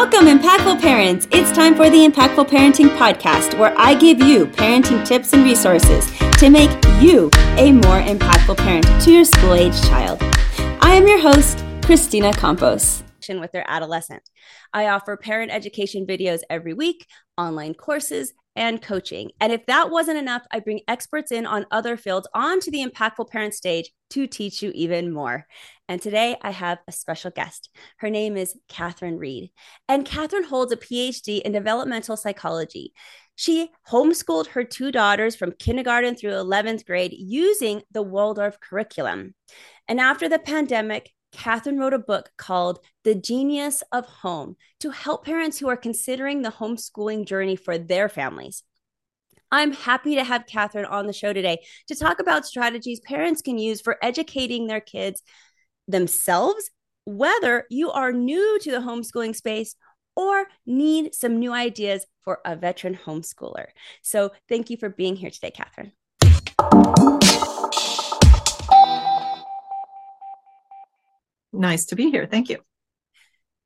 Welcome, impactful parents. It's time for the Impactful Parenting Podcast, where I give you parenting tips and resources to make you a more impactful parent to your school age child. I am your host, Kristina Campos. With their adolescent. I offer parent education videos every week, online courses, and coaching. And if that wasn't enough, I bring experts in on other fields onto the impactful parent stage to teach you even more. And today I have a special guest. Her name is Catherine Read. And Catherine holds a PhD in developmental psychology. She homeschooled her two daughters from kindergarten through 11th grade using the Waldorf curriculum. And after the pandemic, Catherine wrote a book called The Genius of Home to help parents who are considering the homeschooling journey for their families. I'm happy to have Catherine on the show today to talk about strategies parents can use for educating their kids themselves, whether you are new to the homeschooling space or need some new ideas for a veteran homeschooler. So, thank you for being here today, Catherine. Nice to be here. Thank you.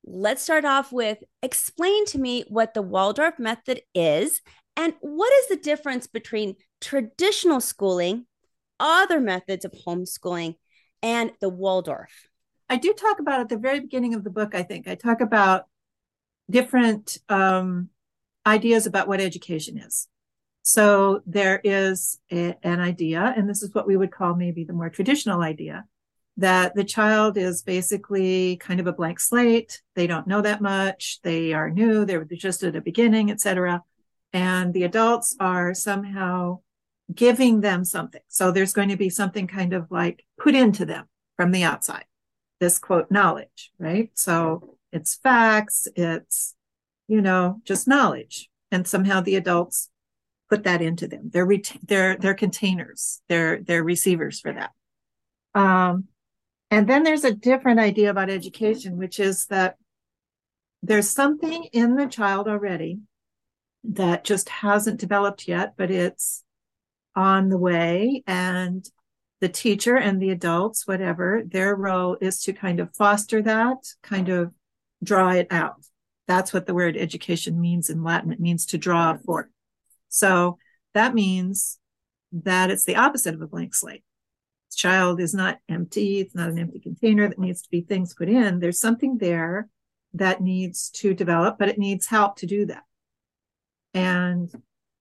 Let's start off with explain to me what the Waldorf method is and what is the difference between traditional schooling, other methods of homeschooling, and the Waldorf? I do talk about at the very beginning of the book, I think. I talk about different um, ideas about what education is. So there is a, an idea, and this is what we would call maybe the more traditional idea, that the child is basically kind of a blank slate. They don't know that much. They are new. They're just at the beginning, etc. And the adults are somehow giving them something. So there's going to be something kind of like put into them from the outside. This quote knowledge, right? So it's facts. It's, you know, just knowledge. And somehow the adults put that into them. They're, they're, they're containers. They're, they're receivers for that. Um, and then there's a different idea about education, which is that there's something in the child already that just hasn't developed yet, but it's on the way. And the teacher and the adults, whatever, their role is to kind of foster that, kind of draw it out. That's what the word education means in Latin. It means to draw forth. So that means that it's the opposite of a blank slate child is not empty. It's not an empty container that needs to be things put in. There's something there that needs to develop, but it needs help to do that. And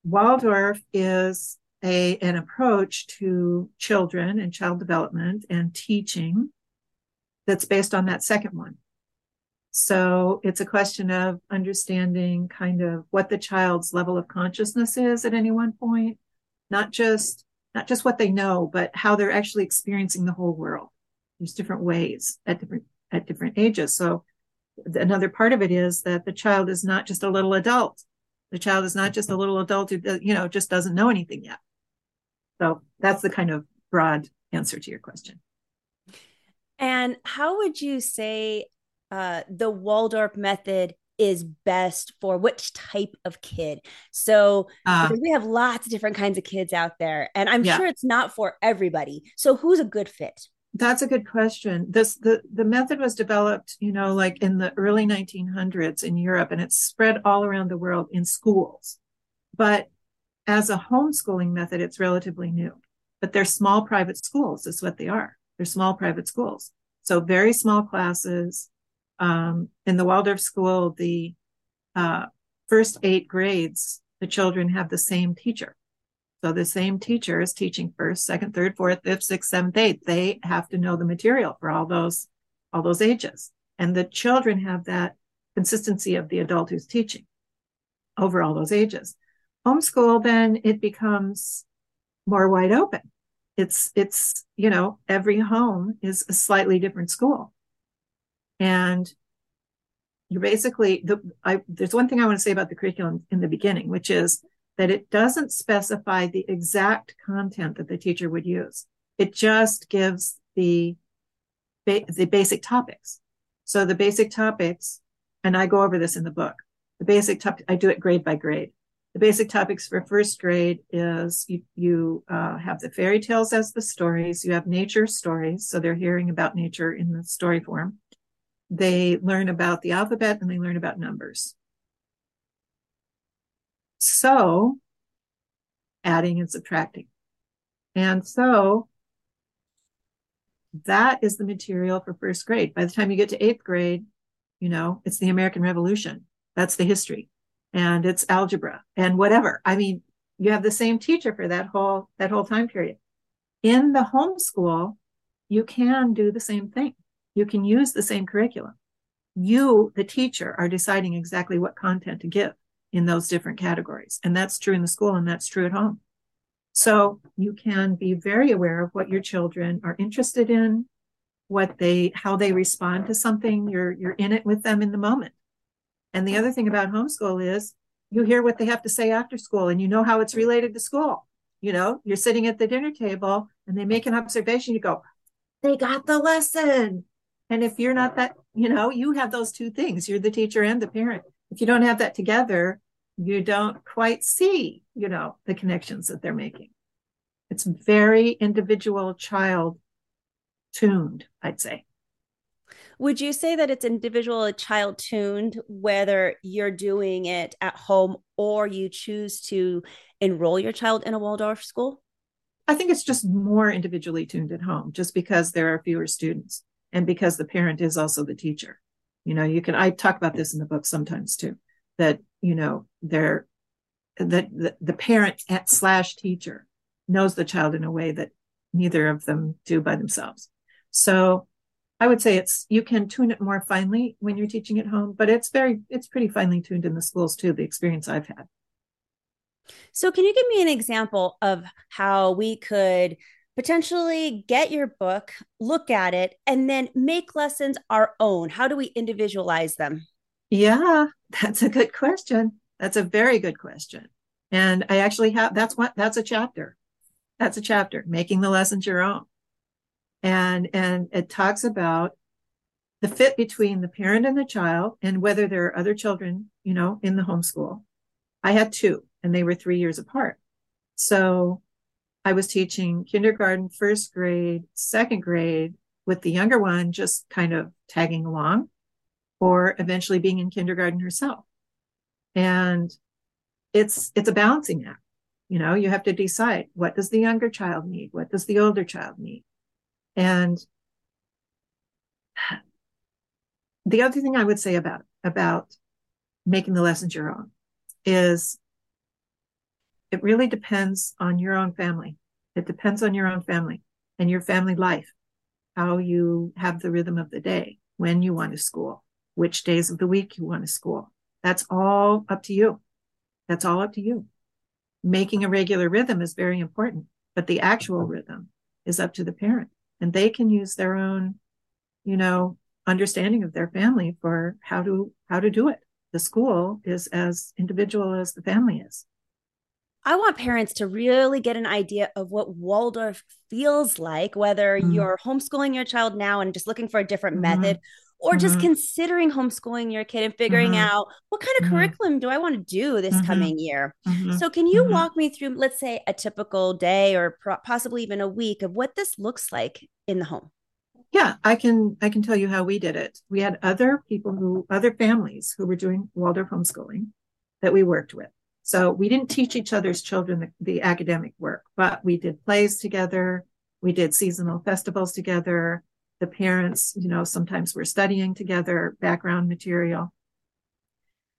Waldorf is a, an approach to children and child development and teaching that's based on that second one. So it's a question of understanding kind of what the child's level of consciousness is at any one point, not just not just what they know, but how they're actually experiencing the whole world. There's different ways at different at different ages. So another part of it is that the child is not just a little adult. The child is not just a little adult who you know just doesn't know anything yet. So that's the kind of broad answer to your question. And how would you say uh, the Waldorf method is best for which type of kid. So uh, we have lots of different kinds of kids out there, and I'm yeah. sure it's not for everybody. So who's a good fit? That's a good question. This the the method was developed, you know, like in the early 1900s in Europe, and it's spread all around the world in schools. But as a homeschooling method, it's relatively new. But they're small private schools, is what they are. They're small private schools. So very small classes, um, in the Waldorf school, the uh, first eight grades, the children have the same teacher. So the same teacher is teaching first, second, third, fourth, fifth, sixth, seventh, eighth. They have to know the material for all those, all those ages. And the children have that consistency of the adult who's teaching over all those ages. Homeschool, then it becomes more wide open. It's, it's, you know, every home is a slightly different school. And you're basically the I, there's one thing I want to say about the curriculum in the beginning, which is that it doesn't specify the exact content that the teacher would use. It just gives the the basic topics. So the basic topics, and I go over this in the book. The basic topic, I do it grade by grade. The basic topics for first grade is you, you uh, have the fairy tales as the stories. You have nature stories, so they're hearing about nature in the story form they learn about the alphabet and they learn about numbers. So, adding and subtracting. And so, that is the material for first grade. By the time you get to eighth grade, you know, it's the American Revolution. That's the history and it's algebra and whatever. I mean, you have the same teacher for that whole, that whole time period. In the homeschool, you can do the same thing. You can use the same curriculum. You, the teacher, are deciding exactly what content to give in those different categories. And that's true in the school and that's true at home. So you can be very aware of what your children are interested in, what they, how they respond to something. You're, you're in it with them in the moment. And the other thing about homeschool is you hear what they have to say after school and you know how it's related to school. You know, you're sitting at the dinner table and they make an observation. You go, they got the lesson. And if you're not that, you know, you have those two things. You're the teacher and the parent. If you don't have that together, you don't quite see, you know, the connections that they're making. It's very individual child tuned, I'd say. Would you say that it's individual child tuned, whether you're doing it at home or you choose to enroll your child in a Waldorf school? I think it's just more individually tuned at home, just because there are fewer students and because the parent is also the teacher. You know, you can, I talk about this in the book sometimes too, that, you know, they're, that the, the parent at slash teacher knows the child in a way that neither of them do by themselves. So I would say it's you can tune it more finely when you're teaching at home, but it's very it's pretty finely tuned in the schools too, the experience I've had. So can you give me an example of how we could potentially get your book, look at it, and then make lessons our own? How do we individualize them? Yeah, that's a good question. That's a very good question. And I actually have that's what that's a chapter. That's a chapter, making the lessons your own and and it talks about the fit between the parent and the child and whether there are other children you know in the homeschool i had two and they were three years apart so i was teaching kindergarten first grade second grade with the younger one just kind of tagging along or eventually being in kindergarten herself. And it's it's a balancing act. You know you have to decide what does the younger child need? What does the older child need? And the other thing I would say about about making the lessons your own is it really depends on your own family. It depends on your own family and your family life, how you have the rhythm of the day, when you want to school, which days of the week you want to school. That's all up to you. That's all up to you. Making a regular rhythm is very important, but the actual mm-hmm. rhythm is up to the parent and they can use their own you know understanding of their family for how to how to do it the school is as individual as the family is I want parents to really get an idea of what Waldorf feels like, whether mm-hmm. you're homeschooling your child now and just looking for a different mm-hmm. method, or mm-hmm. just considering homeschooling your kid and figuring mm-hmm. out what kind of mm-hmm. curriculum do I want to do this mm-hmm. coming year. So, can you walk me through, let's say, a typical day or pro- possibly even a week of what this looks like in the home? Yeah, I can. I can tell you how we did it. We had other people who, other families who were doing Waldorf homeschooling that we worked with. So we didn't teach each other's children the, the academic work, but we did plays together. We did seasonal festivals together the parents, you know, sometimes we're studying together, background material.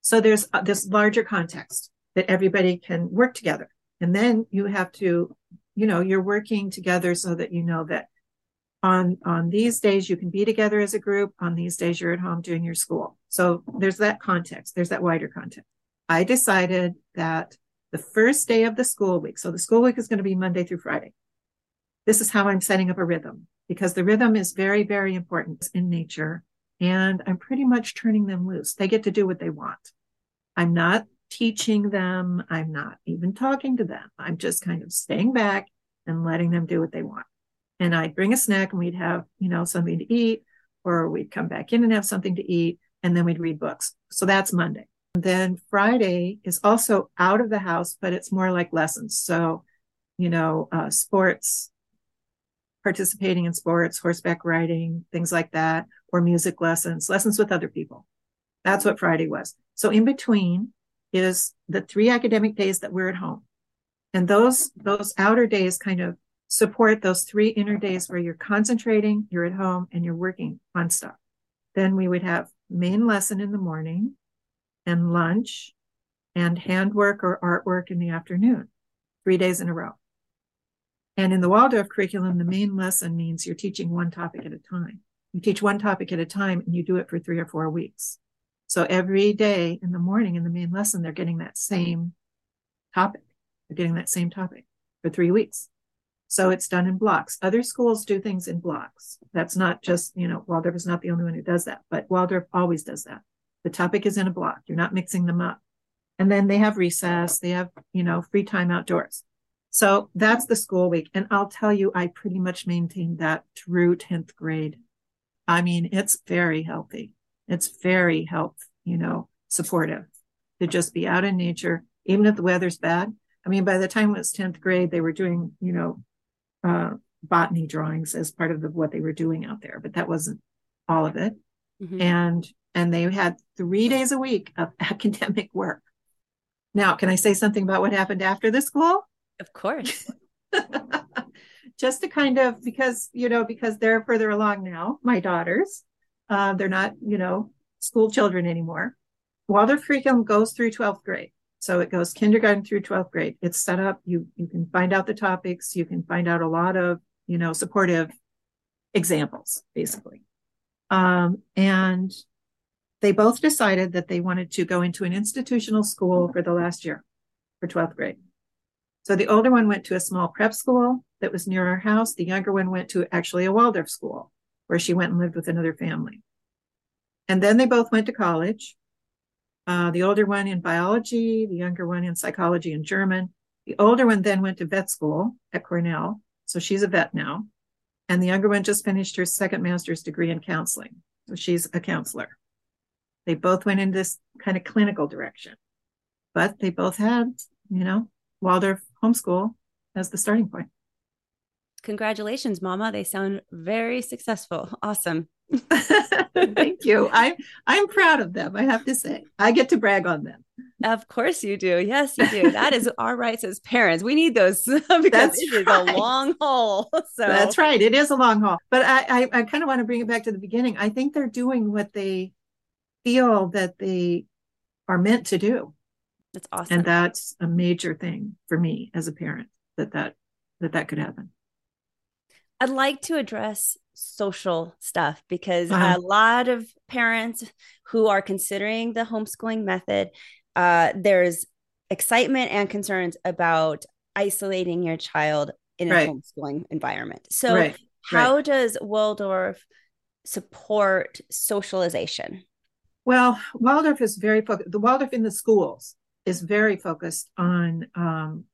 So there's uh, this larger context that everybody can work together. And then you have to, you know, you're working together so that you know that on, on these days you can be together as a group. On these days you're at home doing your school. So there's that context. There's that wider context. I decided that the first day of the school week, so the school week is going to be Monday through Friday. This is how I'm setting up a rhythm because the rhythm is very, very important in nature. And I'm pretty much turning them loose. They get to do what they want. I'm not teaching them. I'm not even talking to them. I'm just kind of staying back and letting them do what they want. And I'd bring a snack and we'd have, you know, something to eat, or we'd come back in and have something to eat, and then we'd read books. So that's Monday. And then Friday is also out of the house, but it's more like lessons. So, you know, uh, sports, participating in sports, horseback riding, things like that, or music lessons, lessons with other people. That's what Friday was. So in between is the three academic days that we're at home. And those, those outer days kind of support those three inner days where you're concentrating, you're at home and you're working on stuff. Then we would have main lesson in the morning and lunch and handwork or artwork in the afternoon, three days in a row. And in the Waldorf curriculum, the main lesson means you're teaching one topic at a time. You teach one topic at a time and you do it for three or four weeks. So every day in the morning in the main lesson, they're getting that same topic. They're getting that same topic for three weeks. So it's done in blocks. Other schools do things in blocks. That's not just, you know, Waldorf is not the only one who does that, but Waldorf always does that. The topic is in a block. You're not mixing them up. And then they have recess. They have, you know, free time outdoors. So that's the school week. And I'll tell you, I pretty much maintained that through 10th grade. I mean, it's very healthy. It's very health, you know, supportive to just be out in nature, even if the weather's bad. I mean, by the time it was 10th grade, they were doing, you know, uh, botany drawings as part of the, what they were doing out there, but that wasn't all of it. Mm-hmm. And, and they had three days a week of academic work. Now, can I say something about what happened after the school? Of course. Just to kind of because you know because they're further along now, my daughters, uh, they're not you know school children anymore. Waldorf Curriculum goes through 12th grade. So it goes kindergarten through 12th grade. It's set up. You you can find out the topics. You can find out a lot of you know supportive examples, basically. Um, and they both decided that they wanted to go into an institutional school for the last year, for 12th grade. So the older one went to a small prep school that was near our house. The younger one went to actually a Waldorf school where she went and lived with another family. And then they both went to college. Uh, the older one in biology, the younger one in psychology and German. The older one then went to vet school at Cornell. So she's a vet now. And the younger one just finished her second master's degree in counseling. So she's a counselor. They both went in this kind of clinical direction, but they both had, you know, Waldorf homeschool as the starting point. Congratulations, Mama. They sound very successful. Awesome. Thank you. I'm I'm proud of them. I have to say, I get to brag on them. Of course you do. Yes, you do. That is our rights as parents. We need those because That's it is right. a long haul. So That's right. It is a long haul. But I, I, I kind of want to bring it back to the beginning. I think they're doing what they feel that they are meant to do. That's awesome. And that's a major thing for me as a parent that that that that could happen. I'd like to address social stuff because uh-huh. a lot of parents who are considering the homeschooling method, uh, there's excitement and concerns about isolating your child in a right. homeschooling environment. So, right. how right. does Waldorf support socialization? Well, Waldorf is very focused. The Waldorf in the schools is very focused on um,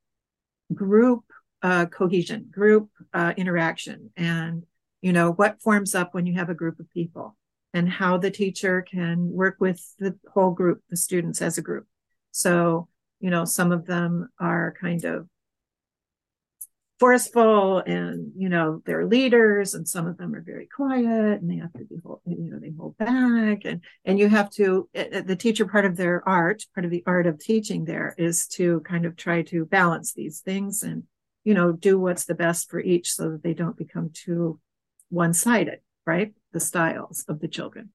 group uh, cohesion, group uh, interaction, and you know what forms up when you have a group of people, and how the teacher can work with the whole group, the students as a group. So you know some of them are kind of forceful and you know they're leaders and some of them are very quiet and they have to be hold, you know they hold back. And and you have to eh, eh, the teacher part of their art part of the art of teaching there is to kind of try to balance these things and you know do what's the best for each so that they don't become too one-sided right? The styles of the children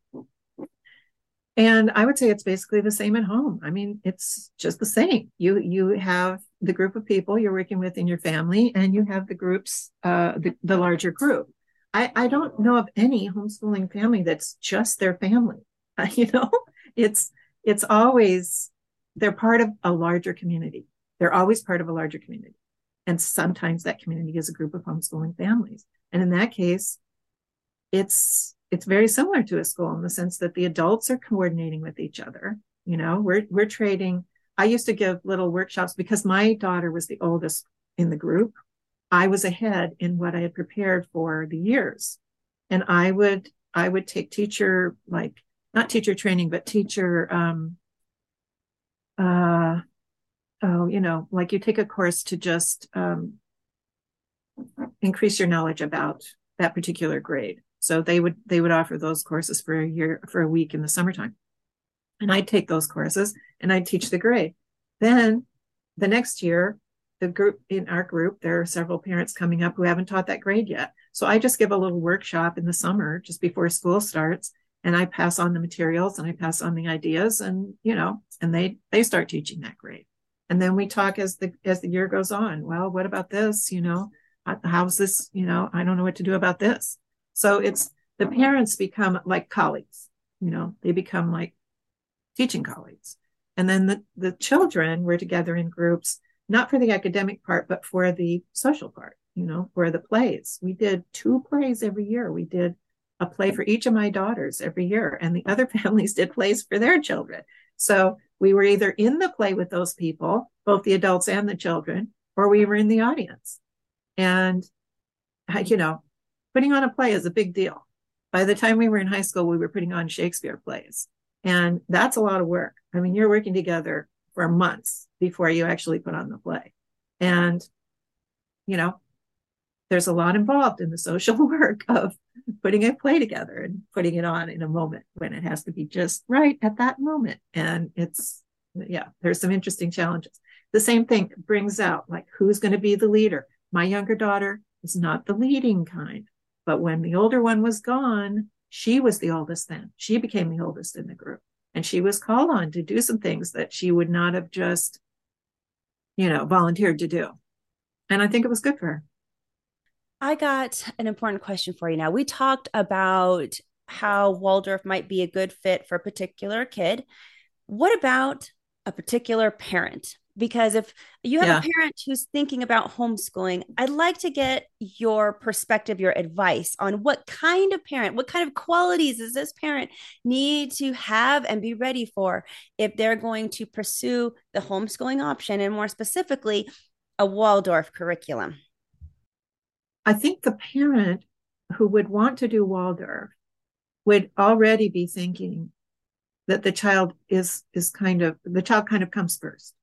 and i would say it's basically the same at home. I mean it's just the same. You you have the group of people you're working with in your family and you have the groups uh, the, the larger group. I, I don't know of any homeschooling family that's just their family. Uh, you know it's it's always they're part of a larger community. They're always part of a larger community. And sometimes that community is a group of homeschooling families. And in that case it's it's very similar to a school in the sense that the adults are coordinating with each other you know we're we're trading I used to give little workshops because my daughter was the oldest in the group. I was ahead in what I had prepared for the years. And I would I would take teacher like not teacher training, but teacher um uh oh, you know, like you take a course to just um increase your knowledge about that particular grade. So they would they would offer those courses for a year for a week in the summertime. And I'd take those courses and I'd teach the grade. Then the next year, the group in our group, there are several parents coming up who haven't taught that grade yet. So I just give a little workshop in the summer just before school starts and I pass on the materials and I pass on the ideas and you know, and they they start teaching that grade. And then we talk as the as the year goes on. Well, what about this? You know, how's this? You know, I don't know what to do about this. So it's the parents become like colleagues. You know, they become like teaching colleagues. And then the, the children were together in groups, not for the academic part, but for the social part, you know, for the plays. We did two plays every year. We did a play for each of my daughters every year, and the other families did plays for their children. So we were either in the play with those people, both the adults and the children, or we were in the audience. And, you know, putting on a play is a big deal. By the time we were in high school, we were putting on Shakespeare plays. And that's a lot of work. I mean, you're working together for months before you actually put on the play. And, you know, there's a lot involved in the social work of putting a play together and putting it on in a moment when it has to be just right at that moment. And it's, yeah, there's some interesting challenges. The same thing brings out like who's going to be the leader. My younger daughter is not the leading kind, but when the older one was gone, she was the oldest then. She became the oldest in the group. And she was called on to do some things that she would not have just, you know, volunteered to do. And I think it was good for her. I got an important question for you now. We talked about how Waldorf might be a good fit for a particular kid. What about a particular parent? Because if you have yeah. a parent who's thinking about homeschooling, I'd like to get your perspective, your advice on what kind of parent, what kind of qualities does this parent need to have and be ready for if they're going to pursue the homeschooling option and more specifically, a Waldorf curriculum? I think the parent who would want to do Waldorf would already be thinking that the child is is kind of the child kind of comes first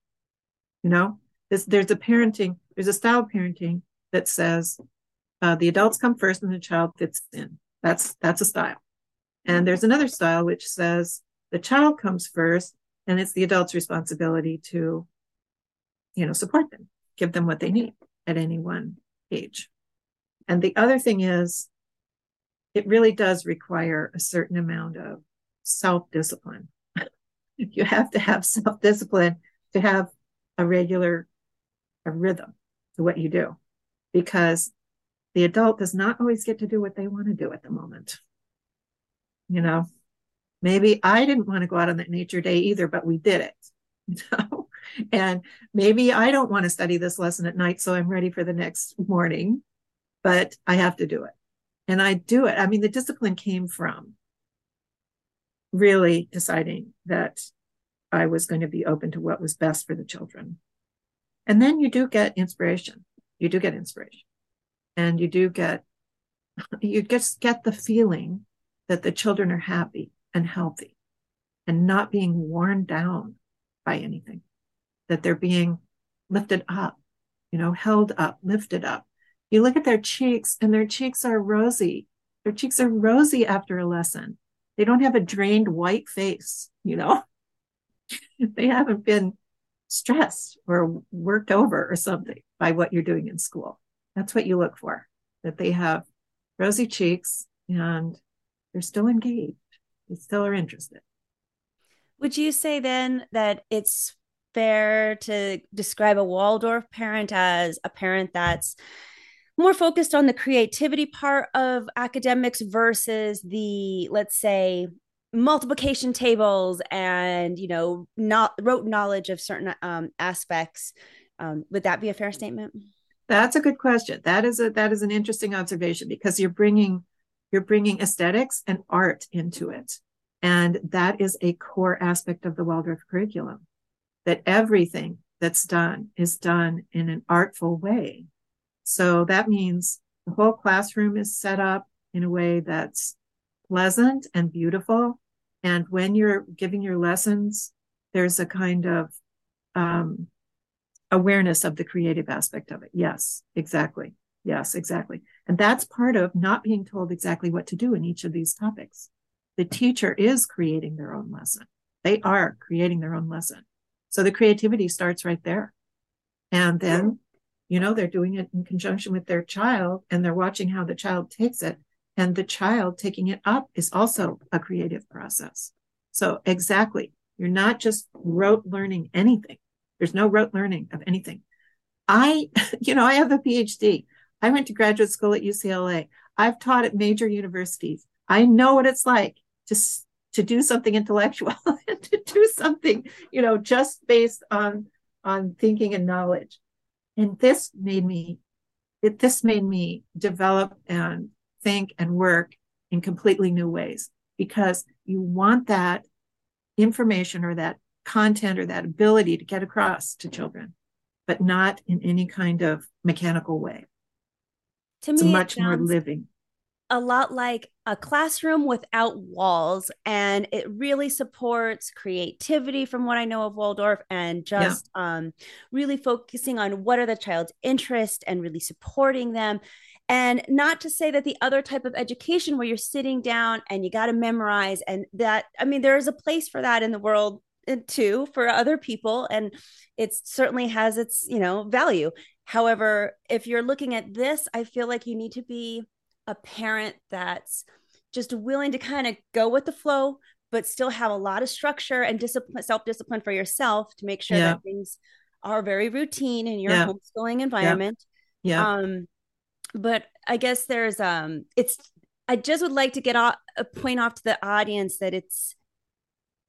you know, there's, there's a parenting, there's a style of parenting that says uh, the adults come first and the child fits in. That's that's a style. And there's another style which says the child comes first and it's the adult's responsibility to, you know, support them, give them what they need at any one age. And the other thing is, it really does require a certain amount of self discipline. you have to have self discipline to have a regular a rhythm to what you do because the adult does not always get to do what they want to do at the moment. You know, maybe I didn't want to go out on that nature day either, but we did it. You know, and maybe I don't want to study this lesson at night, so I'm ready for the next morning, but I have to do it. And I do it. I mean, the discipline came from really deciding that I was going to be open to what was best for the children. And then you do get inspiration. You do get inspiration. And you do get, you just get the feeling that the children are happy and healthy and not being worn down by anything, that they're being lifted up, you know, held up, lifted up. You look at their cheeks and their cheeks are rosy. Their cheeks are rosy after a lesson. They don't have a drained white face, you know? they haven't been stressed or worked over or something by what you're doing in school. That's what you look for, that they have rosy cheeks and they're still engaged. They still are interested. Would you say then that it's fair to describe a Waldorf parent as a parent that's more focused on the creativity part of academics versus the, let's say, multiplication tables and you know not rote knowledge of certain um, aspects um, would that be a fair statement? That's a good question. That is a that is an interesting observation because you're bringing you're bringing aesthetics and art into it. And that is a core aspect of the waldorf curriculum that everything that's done is done in an artful way. So that means the whole classroom is set up in a way that's pleasant and beautiful and when you're giving your lessons, there's a kind of um, awareness of the creative aspect of it. Yes, exactly. Yes, exactly. And that's part of not being told exactly what to do in each of these topics. The teacher is creating their own lesson. They are creating their own lesson. So the creativity starts right there. And then, you know, they're doing it in conjunction with their child and they're watching how the child takes it. And the child taking it up is also a creative process. So exactly. You're not just rote learning anything. There's no rote learning of anything. I, you know, I have a PhD. I went to graduate school at UCLA. I've taught at major universities. I know what it's like to to do something intellectual and to do something, you know, just based on on thinking and knowledge. And this made me it this made me develop and think and work in completely new ways because you want that information or that content or that ability to get across to children, but not in any kind of mechanical way. To it's me, much more living. A lot like a classroom without walls, and it really supports creativity from what I know of Waldorf and just yeah. um, really focusing on what are the child's interests and really supporting them. And not to say that the other type of education where you're sitting down and you got to memorize, and that, I mean, there is a place for that in the world too for other people and it certainly has its you know value however if you're looking at this i feel like you need to be a parent that's just willing to kind of go with the flow but still have a lot of structure and discipline self-discipline for yourself to make sure yeah. that things are very routine in your yeah. homeschooling environment yeah. yeah um but i guess there's um it's i just would like to get a point off to the audience that it's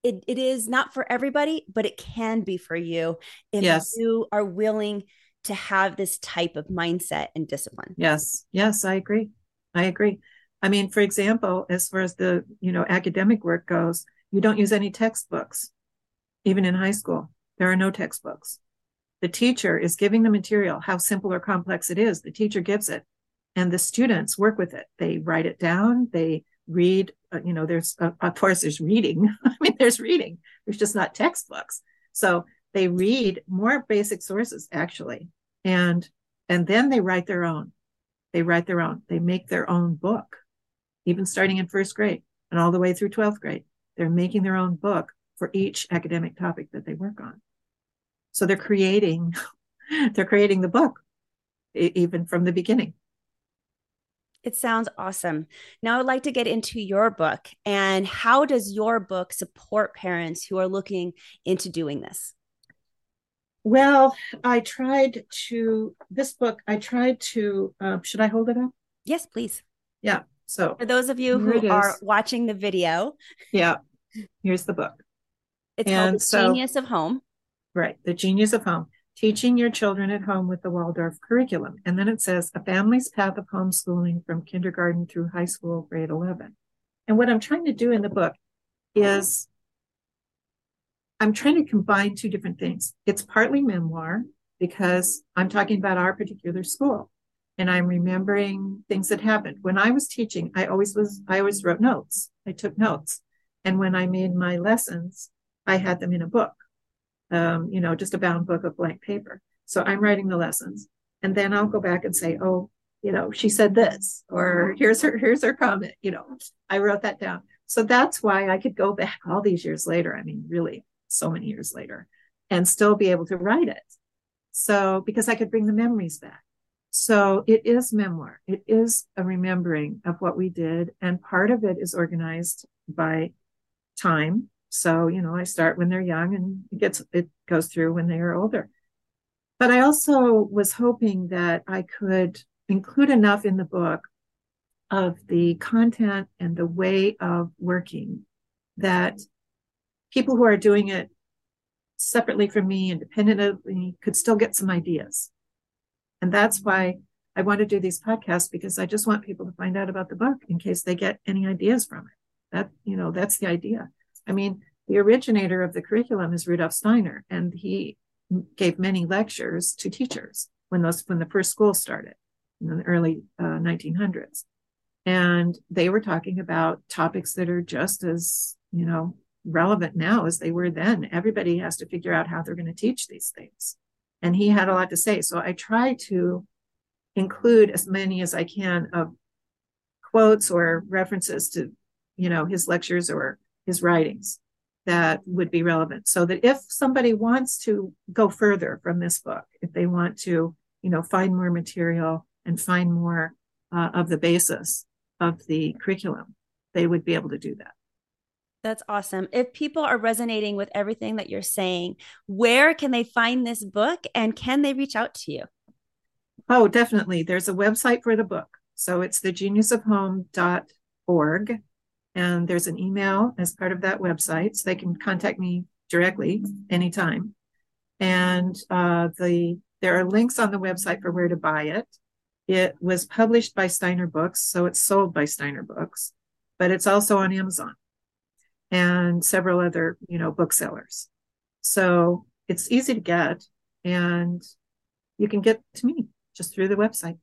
it, it is not for everybody, but it can be for you if yes. you are willing to have this type of mindset and discipline. Yes. Yes, I agree. I agree. I mean, for example, as far as the, you know, academic work goes, you don't use any textbooks, even in high school. There are no textbooks. The teacher is giving the material, how simple or complex it is. The teacher gives it, and the students work with it. They write it down. They read uh, you know there's uh, of course there's reading. I mean there's reading. There's just not textbooks. So they read more basic sources actually. And and then they write their own. They write their own. They make their own book even starting in first grade and all the way through 12th grade. They're making their own book for each academic topic that they work on. So they're creating they're creating the book even from the beginning it sounds awesome. Now I'd like to get into your book and how does your book support parents who are looking into doing this? Well, I tried to, this book, I tried to, uh, should I hold it up? Yes, please. Yeah. So for those of you who are watching the video, yeah, here's the book. It's and called The so, Genius of Home. Right. The Genius of Home teaching your children at home with the Waldorf curriculum. And then it says a family's path of homeschooling from kindergarten through high school, grade 11. And what I'm trying to do in the book is I'm trying to combine two different things. It's partly memoir because I'm talking about our particular school and I'm remembering things that happened. When I was teaching, I always was, I always wrote notes. I took notes. And when I made my lessons, I had them in a book um, you know, just a bound book of blank paper. So I'm writing the lessons. And then I'll go back and say, oh, you know, she said this, or here's her, here's her comment. You know, I wrote that down. So that's why I could go back all these years later. I mean, really so many years later and still be able to write it. So because I could bring the memories back. So it is memoir. It is a remembering of what we did. And part of it is organized by time so, you know, I start when they're young and it gets it goes through when they are older. But I also was hoping that I could include enough in the book of the content and the way of working that people who are doing it separately from me, independently, could still get some ideas. And that's why I want to do these podcasts because I just want people to find out about the book in case they get any ideas from it. That, you know, that's the idea. I mean, the originator of the curriculum is Rudolf Steiner, and he gave many lectures to teachers when those when the first school started in the early uh, 1900s, and they were talking about topics that are just as you know relevant now as they were then. Everybody has to figure out how they're going to teach these things, and he had a lot to say. So I try to include as many as I can of quotes or references to, you know, his lectures or his writings that would be relevant. So that if somebody wants to go further from this book, if they want to, you know, find more material and find more uh, of the basis of the curriculum, they would be able to do that. That's awesome. If people are resonating with everything that you're saying, where can they find this book and can they reach out to you? Oh, definitely. There's a website for the book. So it's thegeniusofhome.org. And there's an email as part of that website. So they can contact me directly anytime. And uh, the there are links on the website for where to buy it. It was published by Steiner Books, so it's sold by Steiner Books, but it's also on Amazon and several other, you know, booksellers. So it's easy to get and you can get to me just through the website.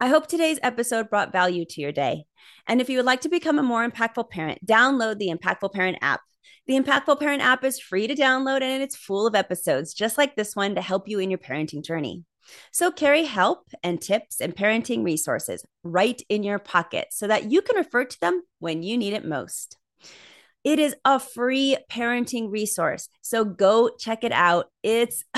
I hope today's episode brought value to your day. And if you would like to become a more impactful parent, download the Impactful Parent app. The Impactful Parent app is free to download and it's full of episodes just like this one to help you in your parenting journey. So carry help and tips and parenting resources right in your pocket so that you can refer to them when you need it most. It is a free parenting resource. So go check it out. It's.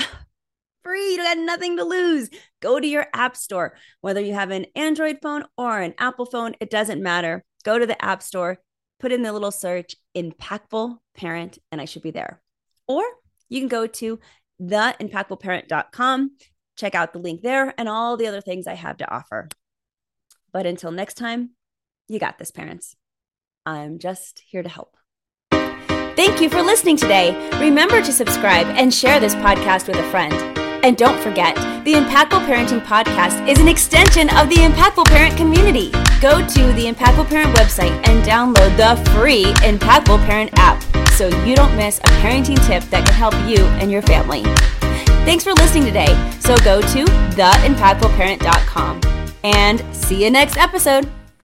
You got nothing to lose. Go to your app store, whether you have an Android phone or an Apple phone, it doesn't matter. Go to the app store, put in the little search, impactful parent, and I should be there. Or you can go to theimpactfulparent.com, check out the link there and all the other things I have to offer. But until next time, you got this, parents. I'm just here to help. Thank you for listening today. Remember to subscribe and share this podcast with a friend. And don't forget, the Impactful Parenting Podcast is an extension of the Impactful Parent community. Go to the Impactful Parent website and download the free Impactful Parent app so you don't miss a parenting tip that can help you and your family. Thanks for listening today. So go to theimpactfulparent.com and see you next episode.